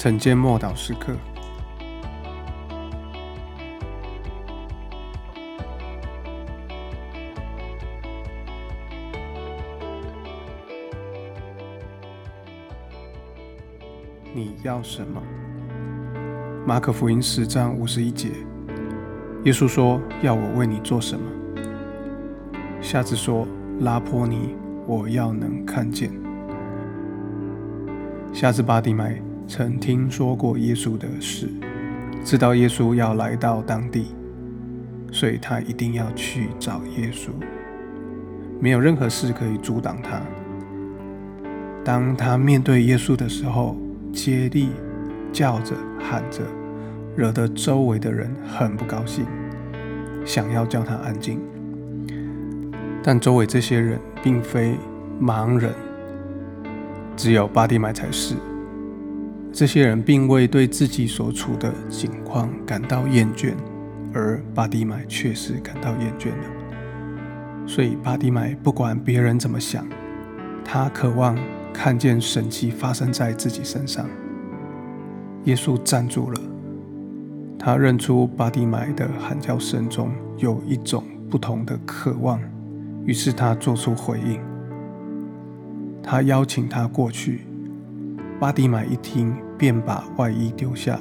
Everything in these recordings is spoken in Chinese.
晨间默祷时刻。你要什么？马可福音十章五十一节，耶稣说：“要我为你做什么？”下次说：“拉波尼，我要能看见。”下次巴迪买曾听说过耶稣的事，知道耶稣要来到当地，所以他一定要去找耶稣，没有任何事可以阻挡他。当他面对耶稣的时候，接力叫着喊着，惹得周围的人很不高兴，想要叫他安静。但周围这些人并非盲人，只有巴蒂买才是。这些人并未对自己所处的境况感到厌倦，而巴蒂买却是感到厌倦的。所以巴蒂买不管别人怎么想，他渴望。看见神迹发生在自己身上，耶稣站住了。他认出巴蒂买的喊叫声中有一种不同的渴望，于是他做出回应。他邀请他过去。巴蒂买一听，便把外衣丢下。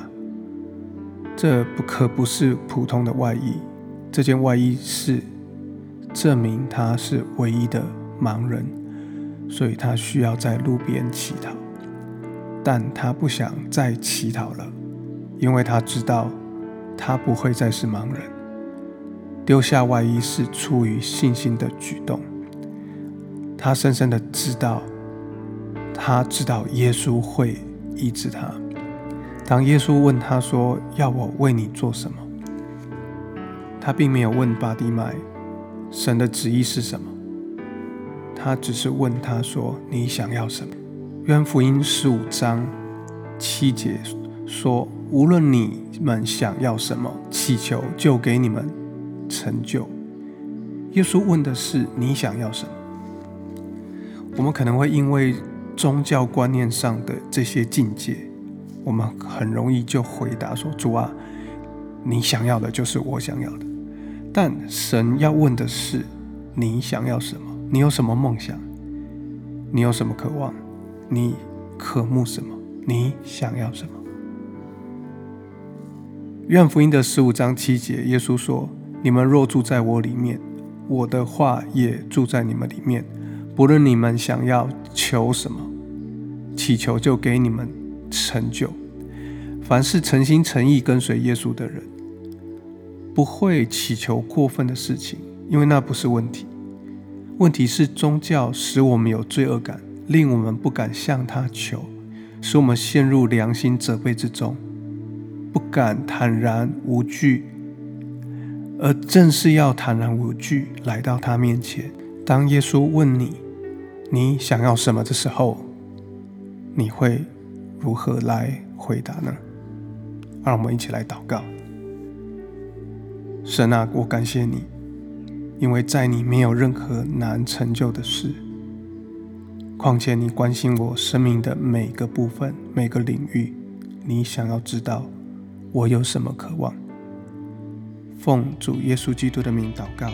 这不可不是普通的外衣，这件外衣是证明他是唯一的盲人。所以他需要在路边乞讨，但他不想再乞讨了，因为他知道他不会再是盲人。丢下外衣是出于信心的举动。他深深的知道，他知道耶稣会医治他。当耶稣问他说：“要我为你做什么？”他并没有问巴迪麦神的旨意是什么。他只是问他说：“你想要什么？”约福音十五章七节说：“无论你们想要什么，祈求就给你们成就。”耶稣问的是你想要什么？我们可能会因为宗教观念上的这些境界，我们很容易就回答说：“主啊，你想要的就是我想要的。”但神要问的是你想要什么？你有什么梦想？你有什么渴望？你渴慕什么？你想要什么？愿福音的十五章七节，耶稣说：“你们若住在我里面，我的话也住在你们里面。不论你们想要求什么，祈求就给你们成就。凡是诚心诚意跟随耶稣的人，不会祈求过分的事情，因为那不是问题。”问题是宗教使我们有罪恶感，令我们不敢向他求，使我们陷入良心责备之中，不敢坦然无惧。而正是要坦然无惧来到他面前。当耶稣问你你想要什么的时候，你会如何来回答呢？让我们一起来祷告。神啊，我感谢你。因为在你没有任何难成就的事，况且你关心我生命的每个部分、每个领域，你想要知道我有什么渴望。奉主耶稣基督的名祷告，